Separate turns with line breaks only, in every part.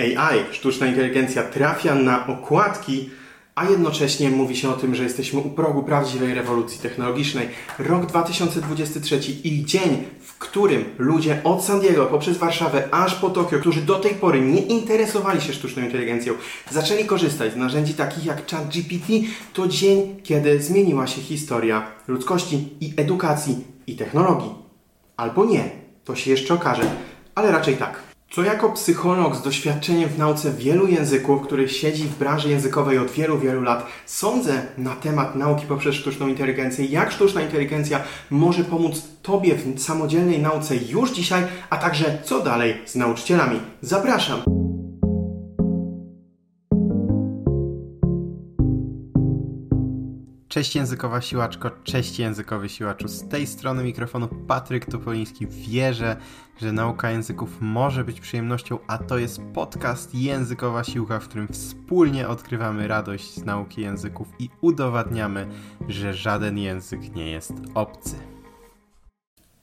AI, sztuczna inteligencja trafia na okładki, a jednocześnie mówi się o tym, że jesteśmy u progu prawdziwej rewolucji technologicznej. Rok 2023 i dzień, w którym ludzie od San Diego poprzez Warszawę aż po Tokio, którzy do tej pory nie interesowali się sztuczną inteligencją, zaczęli korzystać z narzędzi takich jak ChatGPT, to dzień, kiedy zmieniła się historia ludzkości i edukacji i technologii. Albo nie, to się jeszcze okaże, ale raczej tak. Co jako psycholog z doświadczeniem w nauce wielu języków, który siedzi w branży językowej od wielu, wielu lat, sądzę na temat nauki poprzez sztuczną inteligencję, jak sztuczna inteligencja może pomóc Tobie w samodzielnej nauce już dzisiaj, a także co dalej z nauczycielami. Zapraszam! Cześć językowa siłaczko, cześć językowy siłaczu. Z tej strony mikrofonu Patryk Topoliński. Wierzę, że nauka języków może być przyjemnością, a to jest podcast Językowa Siłka, w którym wspólnie odkrywamy radość z nauki języków i udowadniamy, że żaden język nie jest obcy.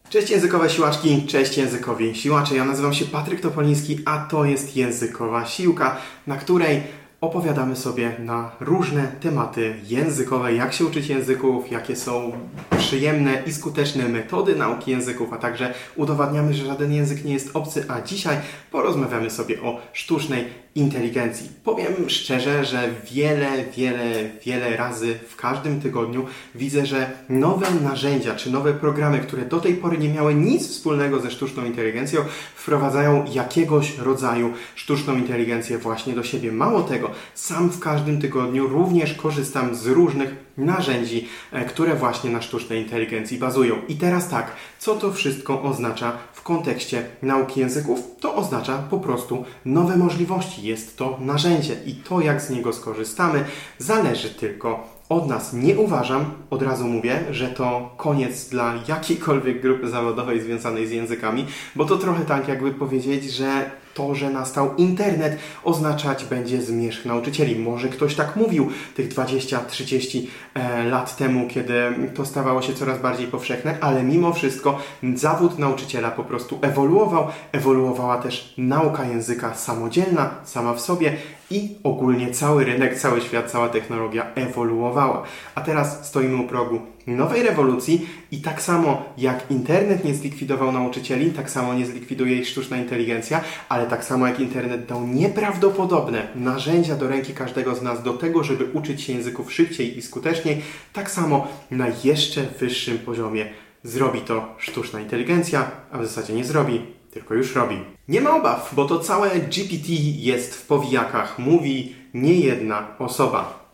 Cześć językowe siłaczki, cześć językowi siłacze. Ja nazywam się Patryk Topoliński, a to jest Językowa Siłka, na której opowiadamy sobie na różne tematy językowe, jak się uczyć języków, jakie są przyjemne i skuteczne metody nauki języków, a także udowadniamy, że żaden język nie jest obcy, a dzisiaj porozmawiamy sobie o sztucznej inteligencji. Powiem szczerze, że wiele, wiele, wiele razy w każdym tygodniu widzę, że nowe narzędzia czy nowe programy, które do tej pory nie miały nic wspólnego ze sztuczną inteligencją, wprowadzają jakiegoś rodzaju sztuczną inteligencję właśnie do siebie. Mało tego, sam w każdym tygodniu również korzystam z różnych narzędzi, e, które właśnie na sztucznej inteligencji bazują. I teraz tak, co to wszystko oznacza kontekście nauki języków? To oznacza po prostu nowe możliwości. Jest to narzędzie i to, jak z niego skorzystamy, zależy tylko od nas. Nie uważam, od razu mówię, że to koniec dla jakiejkolwiek grupy zawodowej związanej z językami, bo to trochę tak, jakby powiedzieć, że to, że nastał internet, oznaczać będzie zmierzch nauczycieli. Może ktoś tak mówił tych 20-30 e, lat temu, kiedy to stawało się coraz bardziej powszechne, ale mimo wszystko zawód nauczyciela po prostu ewoluował. Ewoluowała też nauka języka samodzielna, sama w sobie i ogólnie cały rynek, cały świat, cała technologia ewoluowała. A teraz stoimy u progu nowej rewolucji i tak samo jak internet nie zlikwidował nauczycieli, tak samo nie zlikwiduje ich sztuczna inteligencja, ale tak samo jak internet dał nieprawdopodobne narzędzia do ręki każdego z nas do tego, żeby uczyć się języków szybciej i skuteczniej, tak samo na jeszcze wyższym poziomie zrobi to sztuczna inteligencja, a w zasadzie nie zrobi, tylko już robi. Nie ma obaw, bo to całe GPT jest w powijakach, mówi nie jedna osoba.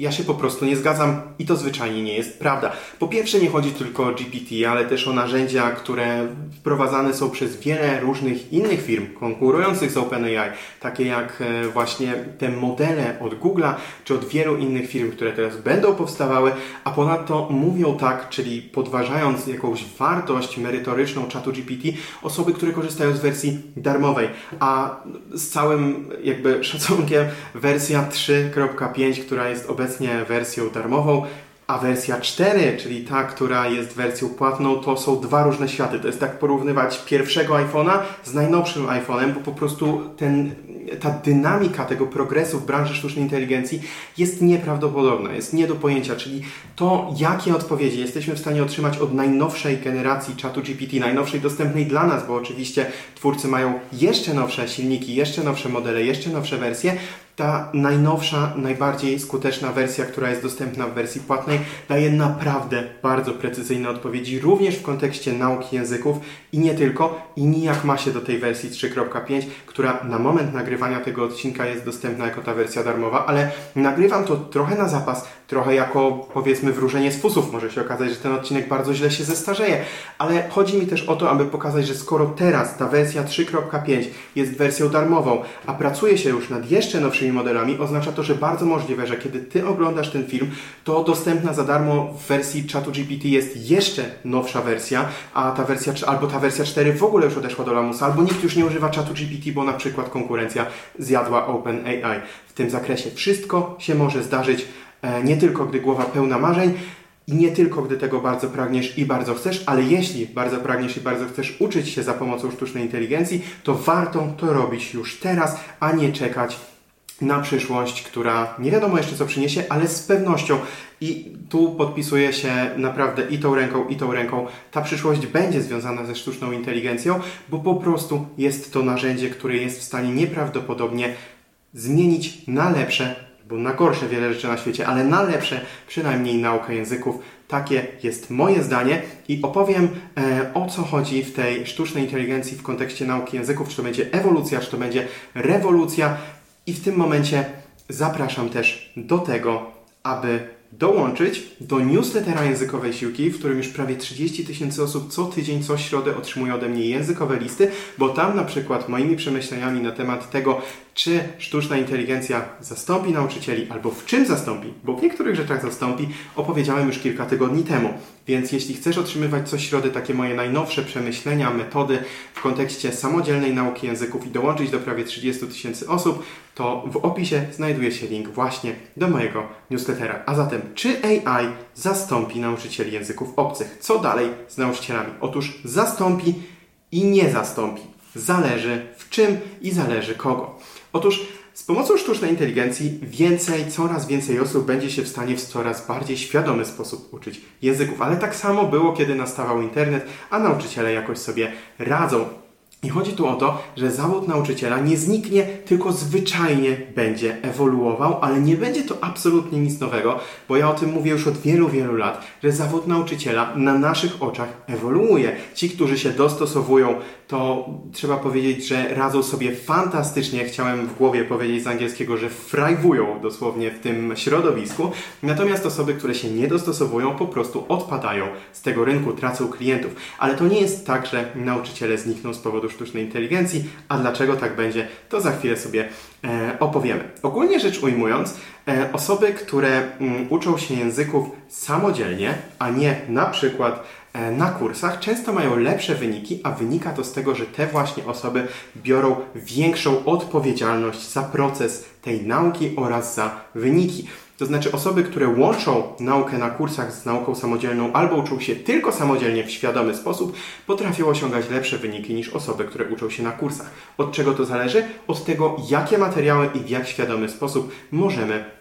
Ja się po prostu nie zgadzam i to zwyczajnie nie jest prawda. Po pierwsze nie chodzi tylko o GPT, ale też o narzędzia, które wprowadzane są przez wiele różnych innych firm konkurujących z OpenAI, takie jak e, właśnie te modele od Google'a czy od wielu innych firm, które teraz będą powstawały, a ponadto mówią tak, czyli podważając jakąś wartość merytoryczną czatu GPT, osoby, które korzystają z wersji darmowej, a z całym jakby szacunkiem wersja 3.5, która jest obecna obecnie wersją darmową, a wersja 4, czyli ta, która jest wersją płatną, to są dwa różne światy. To jest tak porównywać pierwszego iPhone'a z najnowszym iPhone'em, bo po prostu ten, ta dynamika tego progresu w branży sztucznej inteligencji jest nieprawdopodobna, jest nie do pojęcia. Czyli to, jakie odpowiedzi jesteśmy w stanie otrzymać od najnowszej generacji czatu GPT, najnowszej dostępnej dla nas, bo oczywiście twórcy mają jeszcze nowsze silniki, jeszcze nowsze modele, jeszcze nowsze wersje, ta najnowsza, najbardziej skuteczna wersja, która jest dostępna w wersji płatnej, daje naprawdę bardzo precyzyjne odpowiedzi, również w kontekście nauki języków i nie tylko, i nijak ma się do tej wersji 3.5, która na moment nagrywania tego odcinka jest dostępna jako ta wersja darmowa, ale nagrywam to trochę na zapas, trochę jako powiedzmy wróżenie z fusów. Może się okazać, że ten odcinek bardzo źle się zestarzeje, ale chodzi mi też o to, aby pokazać, że skoro teraz ta wersja 3.5 jest wersją darmową, a pracuje się już nad jeszcze nowszymi modelami, oznacza to, że bardzo możliwe, że kiedy Ty oglądasz ten film, to dostępna za darmo w wersji czatu GPT jest jeszcze nowsza wersja, a ta wersja, albo ta wersja 4 w ogóle już odeszła do lamusa, albo nikt już nie używa czatu GPT, bo na przykład konkurencja zjadła OpenAI w tym zakresie. Wszystko się może zdarzyć, nie tylko gdy głowa pełna marzeń. i nie tylko, gdy tego bardzo pragniesz i bardzo chcesz, ale jeśli bardzo pragniesz i bardzo chcesz uczyć się za pomocą sztucznej inteligencji, to warto to robić już teraz, a nie czekać na przyszłość, która nie wiadomo jeszcze co przyniesie, ale z pewnością i tu podpisuję się naprawdę i tą ręką, i tą ręką. Ta przyszłość będzie związana ze sztuczną inteligencją, bo po prostu jest to narzędzie, które jest w stanie nieprawdopodobnie zmienić na lepsze, bo na gorsze wiele rzeczy na świecie, ale na lepsze przynajmniej naukę języków. Takie jest moje zdanie i opowiem e, o co chodzi w tej sztucznej inteligencji w kontekście nauki języków, czy to będzie ewolucja, czy to będzie rewolucja. I w tym momencie zapraszam też do tego, aby dołączyć do newslettera językowej siłki, w którym już prawie 30 tysięcy osób co tydzień, co środę otrzymuje ode mnie językowe listy, bo tam na przykład moimi przemyśleniami na temat tego, czy sztuczna inteligencja zastąpi nauczycieli, albo w czym zastąpi, bo w niektórych rzeczach zastąpi, opowiedziałem już kilka tygodni temu. Więc jeśli chcesz otrzymywać co środę takie moje najnowsze przemyślenia, metody w kontekście samodzielnej nauki języków i dołączyć do prawie 30 tysięcy osób, to w opisie znajduje się link właśnie do mojego newslettera. A zatem, czy AI zastąpi nauczycieli języków obcych? Co dalej z nauczycielami? Otóż zastąpi i nie zastąpi. Zależy w czym i zależy kogo. Otóż z pomocą sztucznej inteligencji więcej, coraz więcej osób będzie się w stanie w coraz bardziej świadomy sposób uczyć języków. Ale tak samo było, kiedy nastawał internet, a nauczyciele jakoś sobie radzą. I chodzi tu o to, że zawód nauczyciela nie zniknie, tylko zwyczajnie będzie ewoluował, ale nie będzie to absolutnie nic nowego, bo ja o tym mówię już od wielu, wielu lat, że zawód nauczyciela na naszych oczach ewoluuje. Ci, którzy się dostosowują, to trzeba powiedzieć, że radzą sobie fantastycznie. Chciałem w głowie powiedzieć z angielskiego, że frajwują dosłownie w tym środowisku. Natomiast osoby, które się nie dostosowują, po prostu odpadają z tego rynku, tracą klientów. Ale to nie jest tak, że nauczyciele znikną z powodu sztucznej inteligencji, a dlaczego tak będzie, to za chwilę sobie e, opowiemy. Ogólnie rzecz ujmując, e, osoby, które mm, uczą się języków samodzielnie, a nie na przykład na kursach, często mają lepsze wyniki, a wynika to z tego, że te właśnie osoby biorą większą odpowiedzialność za proces tej nauki oraz za wyniki. To znaczy osoby, które łączą naukę na kursach z nauką samodzielną albo uczą się tylko samodzielnie w świadomy sposób, potrafią osiągać lepsze wyniki niż osoby, które uczą się na kursach. Od czego to zależy? Od tego, jakie materiały i w jak świadomy sposób możemy e,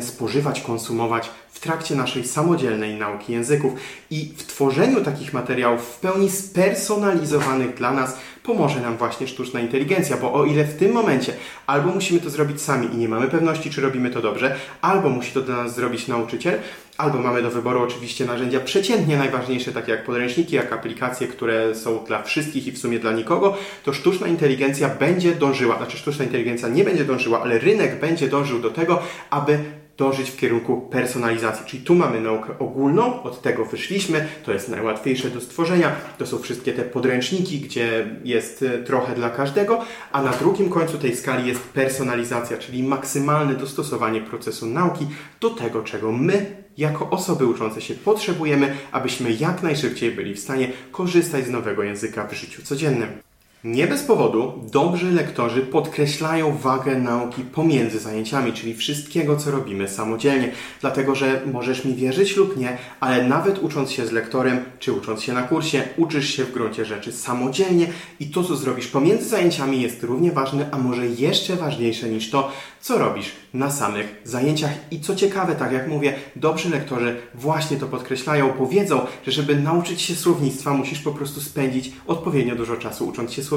spożywać, konsumować w trakcie naszej samodzielnej nauki języków. I w tworzeniu takich materiałów w pełni spersonalizowanych dla nas pomoże nam właśnie sztuczna inteligencja, bo o ile w tym momencie albo musimy to zrobić sami i nie mamy pewności, czy robimy to dobrze, albo musi to dla nas zrobić nauczyciel, albo mamy do wyboru oczywiście narzędzia przeciętnie najważniejsze, takie jak podręczniki, jak aplikacje, które są dla wszystkich i w sumie dla nikogo, to sztuczna inteligencja będzie dążyła, znaczy sztuczna inteligencja nie będzie dążyła, ale rynek będzie dążył do tego, aby dążyć w kierunku personalizacji. Czyli tu mamy naukę ogólną, od tego wyszliśmy, to jest najłatwiejsze do stworzenia, to są wszystkie te podręczniki, gdzie jest e, trochę dla każdego, a na drugim końcu tej skali jest personalizacja, czyli maksymalne dostosowanie procesu nauki do tego, czego my jako osoby uczące się potrzebujemy, abyśmy jak najszybciej byli w stanie korzystać z nowego języka w życiu codziennym. Nie bez powodu dobrzy lektorzy podkreślają wagę nauki pomiędzy zajęciami, czyli wszystkiego, co robimy samodzielnie. Dlatego, że możesz mi wierzyć lub nie, ale nawet ucząc się z lektorem, czy ucząc się na kursie, uczysz się w gruncie rzeczy samodzielnie i to, co zrobisz pomiędzy zajęciami jest równie ważne, a może jeszcze ważniejsze niż to, co robisz na samych zajęciach. I co ciekawe, tak jak mówię, dobrzy lektorzy właśnie to podkreślają, powiedzą, że żeby nauczyć się słownictwa, musisz po prostu spędzić odpowiednio dużo czasu ucząc się słownictwa.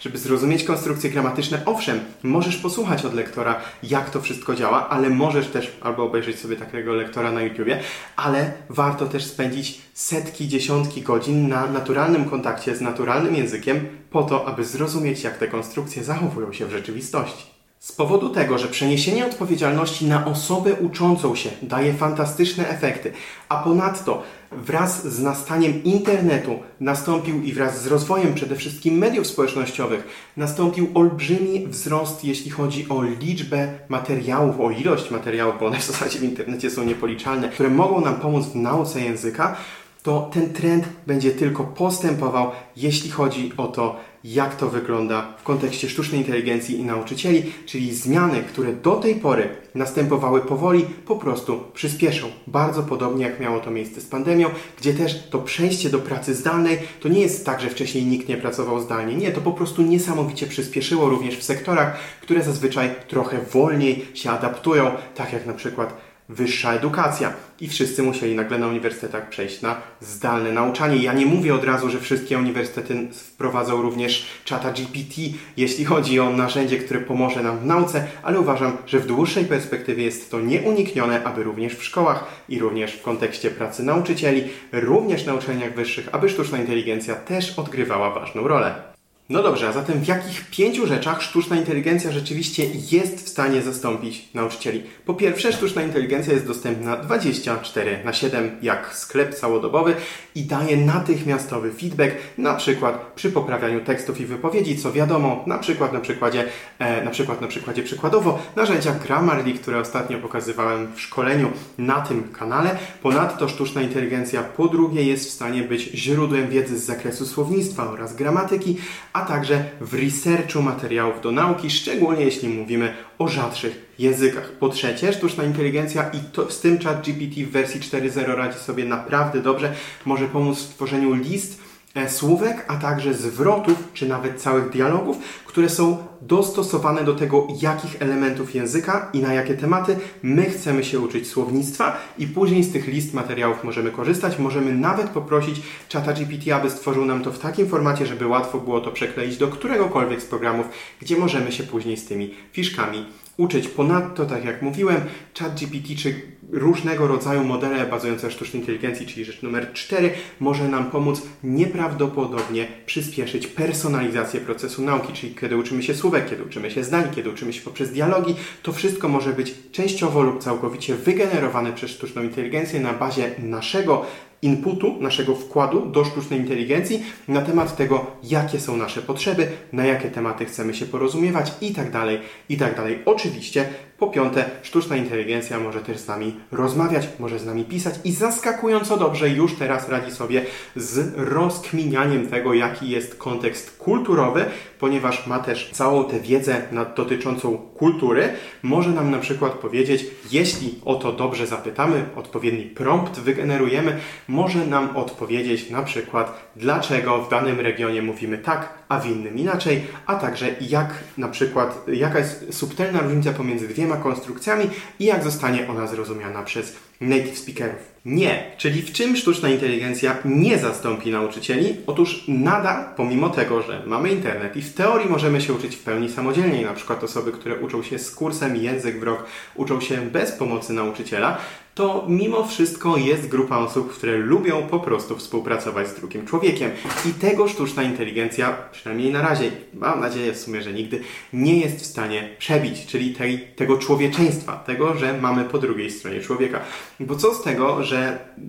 Żeby zrozumieć konstrukcje gramatyczne, owszem, możesz posłuchać od lektora, jak to wszystko działa, ale możesz też albo obejrzeć sobie takiego lektora na YouTubie, ale warto też spędzić setki, dziesiątki godzin na naturalnym kontakcie z naturalnym językiem po to, aby zrozumieć, jak te konstrukcje zachowują się w rzeczywistości. Z powodu tego, że przeniesienie odpowiedzialności na osobę uczącą się daje fantastyczne efekty, a ponadto wraz z nastaniem internetu nastąpił i wraz z rozwojem przede wszystkim mediów społecznościowych nastąpił olbrzymi wzrost, jeśli chodzi o liczbę materiałów, o ilość materiałów, bo one w zasadzie w internecie są niepoliczalne, które mogą nam pomóc w nauce języka, to ten trend będzie tylko postępował, jeśli chodzi o to, jak to wygląda w kontekście sztucznej inteligencji i nauczycieli, czyli zmiany, które do tej pory następowały powoli, po prostu przyspieszą. Bardzo podobnie jak miało to miejsce z pandemią, gdzie też to przejście do pracy zdalnej to nie jest tak, że wcześniej nikt nie pracował zdalnie. Nie, to po prostu niesamowicie przyspieszyło również w sektorach, które zazwyczaj trochę wolniej się adaptują, tak jak na przykład wyższa edukacja i wszyscy musieli nagle na uniwersytetach przejść na zdalne nauczanie. Ja nie mówię od razu, że wszystkie uniwersytety wprowadzą również czata GPT, jeśli chodzi o narzędzie, które pomoże nam w nauce, ale uważam, że w dłuższej perspektywie jest to nieuniknione, aby również w szkołach i również w kontekście pracy nauczycieli, również na uczelniach wyższych, aby sztuczna inteligencja też odgrywała ważną rolę. No dobrze, a zatem w jakich pięciu rzeczach sztuczna inteligencja rzeczywiście jest w stanie zastąpić nauczycieli? Po pierwsze, sztuczna inteligencja jest dostępna 24 na 7 jak sklep całodobowy i daje natychmiastowy feedback, na przykład przy poprawianiu tekstów i wypowiedzi, co wiadomo, na przykład na przykładzie, e, na przykład na przykładzie przykładowo narzędzia Grammarly, które ostatnio pokazywałem w szkoleniu na tym kanale. Ponadto sztuczna inteligencja po drugie jest w stanie być źródłem wiedzy z zakresu słownictwa oraz gramatyki, a także w researchu materiałów do nauki, szczególnie jeśli mówimy o rzadszych językach. Po trzecie, sztuczna inteligencja i to, z tym chat GPT w wersji 4.0 radzi sobie naprawdę dobrze. Może pomóc w tworzeniu list słówek, a także zwrotów, czy nawet całych dialogów, które są dostosowane do tego, jakich elementów języka i na jakie tematy my chcemy się uczyć słownictwa i później z tych list materiałów możemy korzystać. Możemy nawet poprosić czata GPT, aby stworzył nam to w takim formacie, żeby łatwo było to przekleić do któregokolwiek z programów, gdzie możemy się później z tymi fiszkami uczyć. Ponadto, tak jak mówiłem, ChatGPT czy różnego rodzaju modele bazujące na sztucznej inteligencji, czyli rzecz numer 4, może nam pomóc nieprawdopodobnie przyspieszyć personalizację procesu nauki, czyli kiedy uczymy się słówek, kiedy uczymy się zdań, kiedy uczymy się poprzez dialogi, to wszystko może być częściowo lub całkowicie wygenerowane przez sztuczną inteligencję na bazie naszego inputu, naszego wkładu do sztucznej inteligencji na temat tego, jakie są nasze potrzeby, na jakie tematy chcemy się porozumiewać i tak dalej, i tak dalej. Oczywiście po piąte, sztuczna inteligencja może też z nami rozmawiać, może z nami pisać i zaskakująco dobrze już teraz radzi sobie z rozkminianiem tego, jaki jest kontekst kulturowy, ponieważ ma też całą tę wiedzę nad, dotyczącą kultury. Może nam na przykład powiedzieć, jeśli o to dobrze zapytamy, odpowiedni prompt wygenerujemy, może nam odpowiedzieć na przykład, dlaczego w danym regionie mówimy tak, a w innym inaczej, a także jak na przykład, jaka jest subtelna różnica pomiędzy dwiema konstrukcjami i jak zostanie ona zrozumiana przez native speakerów. Nie, czyli w czym sztuczna inteligencja nie zastąpi nauczycieli? Otóż nadal, pomimo tego, że mamy internet i w teorii możemy się uczyć w pełni samodzielnie, na przykład osoby, które uczą się z kursem język w rok, uczą się bez pomocy nauczyciela, to mimo wszystko jest grupa osób, które lubią po prostu współpracować z drugim człowiekiem. I tego sztuczna inteligencja, przynajmniej na razie, mam nadzieję w sumie, że nigdy, nie jest w stanie przebić, czyli tej, tego człowieczeństwa, tego, że mamy po drugiej stronie człowieka. Bo co z tego, że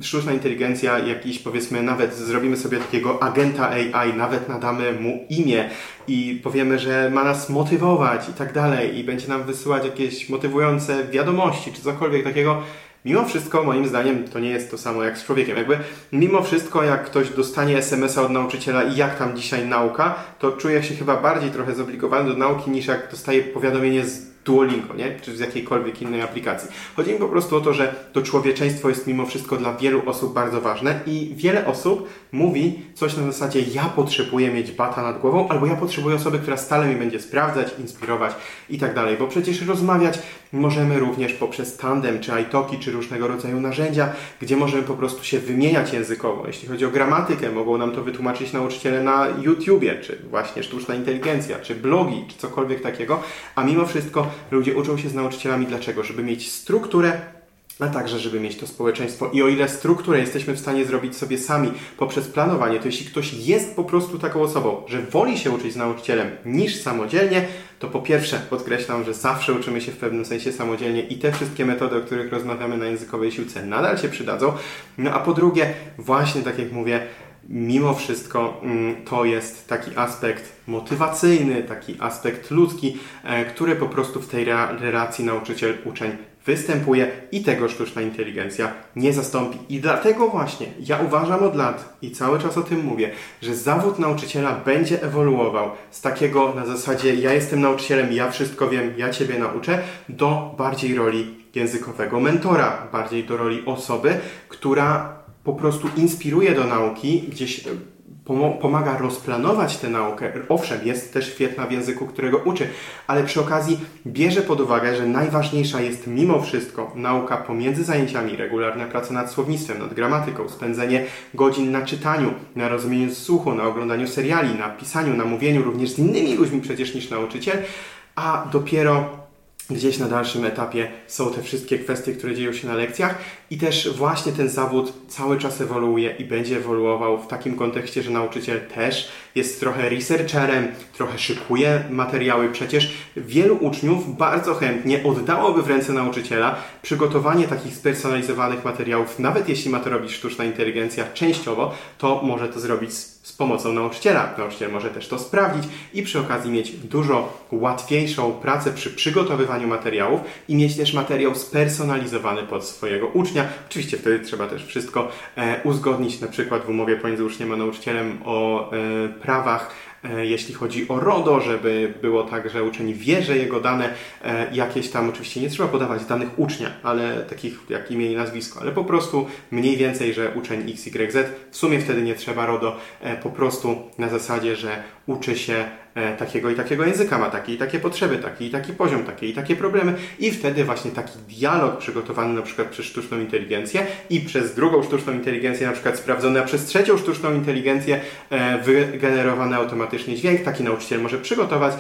sztuczna inteligencja, jakiś powiedzmy, nawet zrobimy sobie takiego agenta AI, nawet nadamy mu imię i powiemy, że ma nas motywować i tak dalej, i będzie nam wysyłać jakieś motywujące wiadomości, czy cokolwiek takiego, Mimo wszystko, moim zdaniem, to nie jest to samo jak z człowiekiem. Jakby, mimo wszystko, jak ktoś dostanie SMS-a od nauczyciela i jak tam dzisiaj nauka, to czuje się chyba bardziej trochę zobligowany do nauki niż jak dostaje powiadomienie z Duolingo, nie? czy z jakiejkolwiek innej aplikacji. Chodzi mi po prostu o to, że to człowieczeństwo jest mimo wszystko dla wielu osób bardzo ważne i wiele osób mówi coś na zasadzie ja potrzebuję mieć bata nad głową albo ja potrzebuję osoby, która stale mi będzie sprawdzać, inspirować i tak dalej, bo przecież rozmawiać możemy również poprzez tandem, czy iTalki, czy różnego rodzaju narzędzia, gdzie możemy po prostu się wymieniać językowo. Jeśli chodzi o gramatykę, mogą nam to wytłumaczyć nauczyciele na YouTubie, czy właśnie sztuczna inteligencja, czy blogi, czy cokolwiek takiego, a mimo wszystko ludzie uczą się z nauczycielami dlaczego? Żeby mieć strukturę, a także, żeby mieć to społeczeństwo. I o ile strukturę jesteśmy w stanie zrobić sobie sami poprzez planowanie, to jeśli ktoś jest po prostu taką osobą, że woli się uczyć z nauczycielem niż samodzielnie, to po pierwsze podkreślam, że zawsze uczymy się w pewnym sensie samodzielnie i te wszystkie metody, o których rozmawiamy na językowej siłce nadal się przydadzą. No a po drugie, właśnie tak jak mówię, mimo wszystko mm, to jest taki aspekt motywacyjny, taki aspekt ludzki, e, który po prostu w tej relacji nauczyciel-uczeń występuje i tego sztuczna inteligencja nie zastąpi. I dlatego właśnie ja uważam od lat i cały czas o tym mówię, że zawód nauczyciela będzie ewoluował z takiego na zasadzie ja jestem nauczycielem, ja wszystko wiem, ja Ciebie nauczę, do bardziej roli językowego mentora, bardziej do roli osoby, która po prostu inspiruje do nauki, gdzieś pomaga rozplanować tę naukę. Owszem, jest też świetna w języku, którego uczy, ale przy okazji bierze pod uwagę, że najważniejsza jest mimo wszystko nauka pomiędzy zajęciami, regularna praca nad słownictwem, nad gramatyką, spędzenie godzin na czytaniu, na rozumieniu słuchu, na oglądaniu seriali, na pisaniu, na mówieniu również z innymi ludźmi przecież niż nauczyciel, a dopiero gdzieś na dalszym etapie są te wszystkie kwestie, które dzieją się na lekcjach i też właśnie ten zawód cały czas ewoluuje i będzie ewoluował w takim kontekście, że nauczyciel też jest trochę researcherem, trochę szykuje materiały. Przecież wielu uczniów bardzo chętnie oddałoby w ręce nauczyciela przygotowanie takich spersonalizowanych materiałów, nawet jeśli ma to robić sztuczna inteligencja częściowo, to może to zrobić z pomocą nauczyciela. Nauczyciel może też to sprawdzić i przy okazji mieć dużo łatwiejszą pracę przy przygotowywaniu materiałów i mieć też materiał spersonalizowany pod swojego ucznia. Oczywiście wtedy trzeba też wszystko e, uzgodnić, na przykład w umowie pomiędzy uczniem a nauczycielem o e, prawach jeśli chodzi o RODO, żeby było tak, że uczeń wie, że jego dane e, jakieś tam, oczywiście nie trzeba podawać danych ucznia, ale takich jak imię i nazwisko, ale po prostu mniej więcej, że uczeń XYZ, w sumie wtedy nie trzeba RODO, e, po prostu na zasadzie, że uczy się takiego i takiego języka, ma takie i takie potrzeby, taki i taki poziom, takie i takie problemy i wtedy właśnie taki dialog przygotowany na przykład przez sztuczną inteligencję i przez drugą sztuczną inteligencję, na przykład sprawdzony, a przez trzecią sztuczną inteligencję wygenerowane automatycznie automatycznie dźwięk. Taki nauczyciel może przygotować,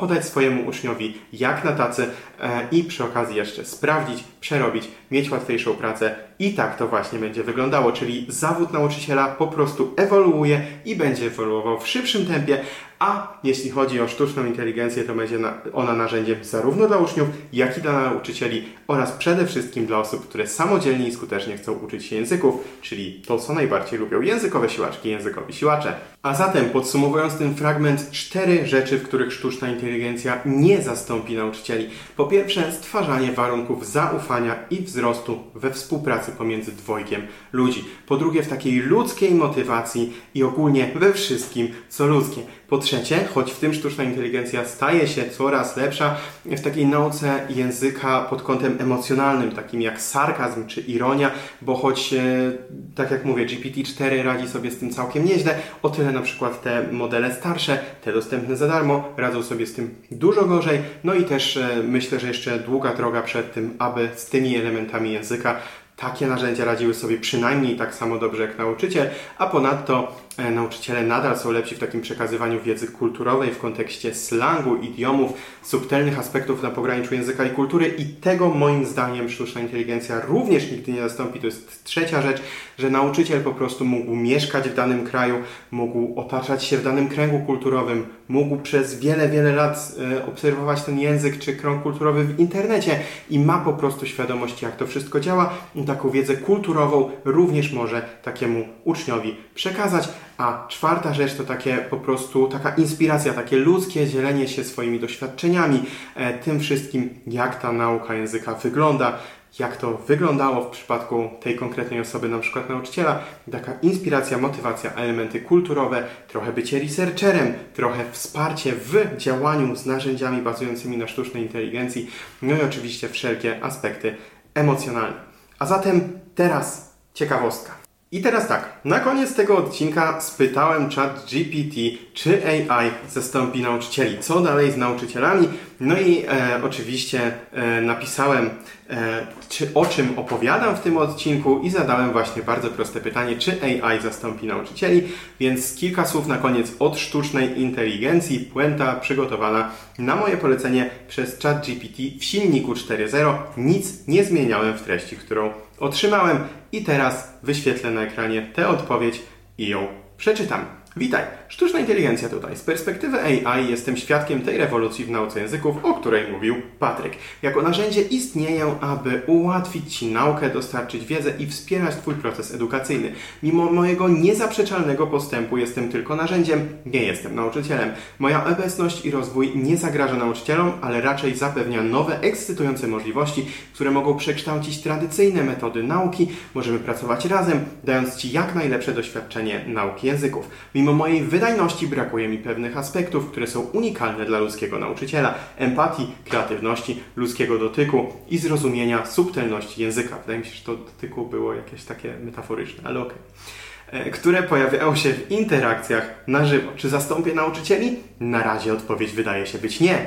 podać swojemu uczniowi jak na tacy e, i przy okazji jeszcze sprawdzić, przerobić, mieć łatwiejszą pracę i tak to właśnie będzie wyglądało, czyli zawód nauczyciela po prostu ewoluuje i będzie ewoluował w szybszym tempie, a jeśli chodzi o sztuczną inteligencję, to będzie ona narzędziem zarówno dla uczniów, jak i dla nauczycieli oraz przede wszystkim dla osób, które samodzielnie i skutecznie chcą uczyć się języków, czyli to, co najbardziej lubią językowe siłaczki, językowi siłacze. A zatem podsumowując ten fragment, cztery rzeczy, w których sztuczna inteligencja nie zastąpi nauczycieli. Po pierwsze, stwarzanie warunków zaufania i wzrostu we współpracy pomiędzy dwojgiem ludzi. Po drugie, w takiej ludzkiej motywacji i ogólnie we wszystkim, co ludzkie. Po trzecie, choć w tym sztuczna inteligencja staje się coraz lepsza w takiej nauce języka pod kątem emocjonalnym, takim jak sarkazm czy ironia, bo choć, e, tak jak mówię, GPT-4 radzi sobie z tym całkiem nieźle, o tyle na przykład te modele starsze, te dostępne za darmo, radzą sobie z tym dużo gorzej. No i też e, myślę, że jeszcze długa droga przed tym, aby z tymi elementami języka takie narzędzia radziły sobie przynajmniej tak samo dobrze jak nauczyciel, a ponadto E, nauczyciele nadal są lepsi w takim przekazywaniu wiedzy kulturowej w kontekście slangu, idiomów, subtelnych aspektów na pograniczu języka i kultury i tego moim zdaniem sztuczna inteligencja również nigdy nie zastąpi. To jest trzecia rzecz, że nauczyciel po prostu mógł mieszkać w danym kraju, mógł otaczać się w danym kręgu kulturowym, mógł przez wiele, wiele lat e, obserwować ten język czy krąg kulturowy w internecie i ma po prostu świadomość, jak to wszystko działa taką wiedzę kulturową również może takiemu uczniowi przekazać. A czwarta rzecz to takie po prostu taka inspiracja, takie ludzkie dzielenie się swoimi doświadczeniami, e, tym wszystkim, jak ta nauka języka wygląda, jak to wyglądało w przypadku tej konkretnej osoby, na przykład nauczyciela. Taka inspiracja, motywacja, elementy kulturowe, trochę bycie researcherem, trochę wsparcie w działaniu z narzędziami bazującymi na sztucznej inteligencji, no i oczywiście wszelkie aspekty emocjonalne. A zatem teraz ciekawostka. I teraz tak, na koniec tego odcinka spytałem chat GPT, czy AI zastąpi nauczycieli. Co dalej z nauczycielami? No i e, oczywiście e, napisałem, e, czy, o czym opowiadam w tym odcinku i zadałem właśnie bardzo proste pytanie, czy AI zastąpi nauczycieli. Więc kilka słów na koniec od sztucznej inteligencji, puenta przygotowana na moje polecenie przez chat GPT w silniku 4.0. Nic nie zmieniałem w treści, którą otrzymałem i teraz wyświetlę na ekranie tę odpowiedź i ją przeczytam. Witaj, sztuczna inteligencja tutaj. Z perspektywy AI jestem świadkiem tej rewolucji w nauce języków, o której mówił Patryk. Jako narzędzie istnieję, aby ułatwić Ci naukę, dostarczyć wiedzę i wspierać Twój proces edukacyjny. Mimo mojego niezaprzeczalnego postępu jestem tylko narzędziem, nie jestem nauczycielem. Moja obecność i rozwój nie zagraża nauczycielom, ale raczej zapewnia nowe, ekscytujące możliwości, które mogą przekształcić tradycyjne metody nauki. Możemy pracować razem, dając Ci jak najlepsze doświadczenie nauki języków. Mimo mojej wydajności brakuje mi pewnych aspektów, które są unikalne dla ludzkiego nauczyciela: empatii, kreatywności, ludzkiego dotyku i zrozumienia subtelności języka. Wydaje mi się, że to dotyku było jakieś takie metaforyczne, ale okej. Okay które pojawiają się w interakcjach na żywo. Czy zastąpię nauczycieli? Na razie odpowiedź wydaje się być nie.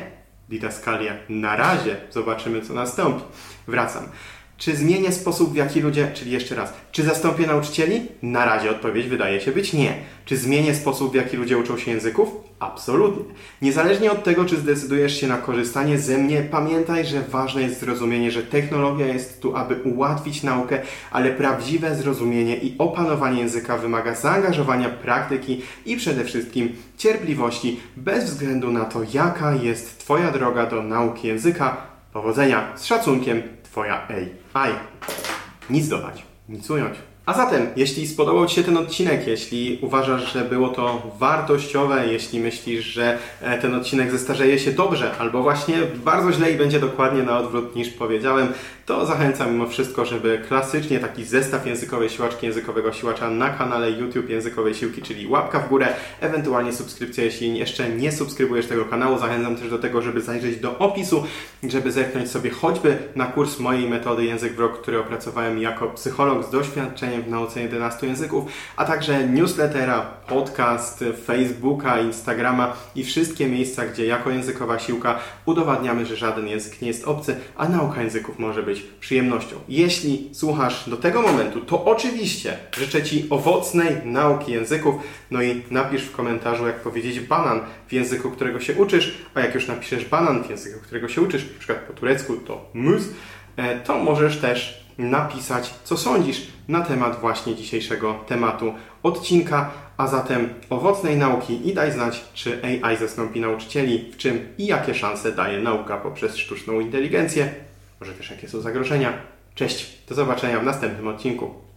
Didaskalia na razie. Zobaczymy, co nastąpi. Wracam. Czy zmienię sposób, w jaki ludzie, czyli jeszcze raz, czy zastąpię nauczycieli? Na razie odpowiedź wydaje się być nie. Czy zmienię sposób, w jaki ludzie uczą się języków? Absolutnie. Niezależnie od tego, czy zdecydujesz się na korzystanie ze mnie, pamiętaj, że ważne jest zrozumienie, że technologia jest tu, aby ułatwić naukę, ale prawdziwe zrozumienie i opanowanie języka wymaga zaangażowania, praktyki i przede wszystkim cierpliwości, bez względu na to, jaka jest Twoja droga do nauki języka. Powodzenia z szacunkiem, Twoja AI. Nic dodać, nic ująć. A zatem, jeśli spodobał Ci się ten odcinek, jeśli uważasz, że było to wartościowe, jeśli myślisz, że e, ten odcinek zestarzeje się dobrze, albo właśnie bardzo źle i będzie dokładnie na odwrót niż powiedziałem, to zachęcam mimo wszystko, żeby klasycznie taki zestaw językowej siłaczki, językowego siłacza na kanale YouTube Językowej Siłki, czyli łapka w górę, ewentualnie subskrypcja, jeśli jeszcze nie subskrybujesz tego kanału. Zachęcam też do tego, żeby zajrzeć do opisu, żeby zerknąć sobie choćby na kurs mojej metody Język w rok, który opracowałem jako psycholog z doświadczeniem w nauce 11 języków, a także newslettera, podcast, Facebooka, Instagrama i wszystkie miejsca, gdzie jako językowa siłka udowadniamy, że żaden język nie jest obcy, a nauka języków może być przyjemnością. Jeśli słuchasz do tego momentu, to oczywiście życzę Ci owocnej nauki języków. No i napisz w komentarzu, jak powiedzieć banan w języku, którego się uczysz, a jak już napiszesz banan w języku, którego się uczysz, przykład po turecku to mus, e, to możesz też napisać, co sądzisz na temat właśnie dzisiejszego tematu odcinka, a zatem owocnej nauki i daj znać, czy AI zastąpi nauczycieli, w czym i jakie szanse daje nauka poprzez sztuczną inteligencję, może też jakie są zagrożenia. Cześć, do zobaczenia w następnym odcinku.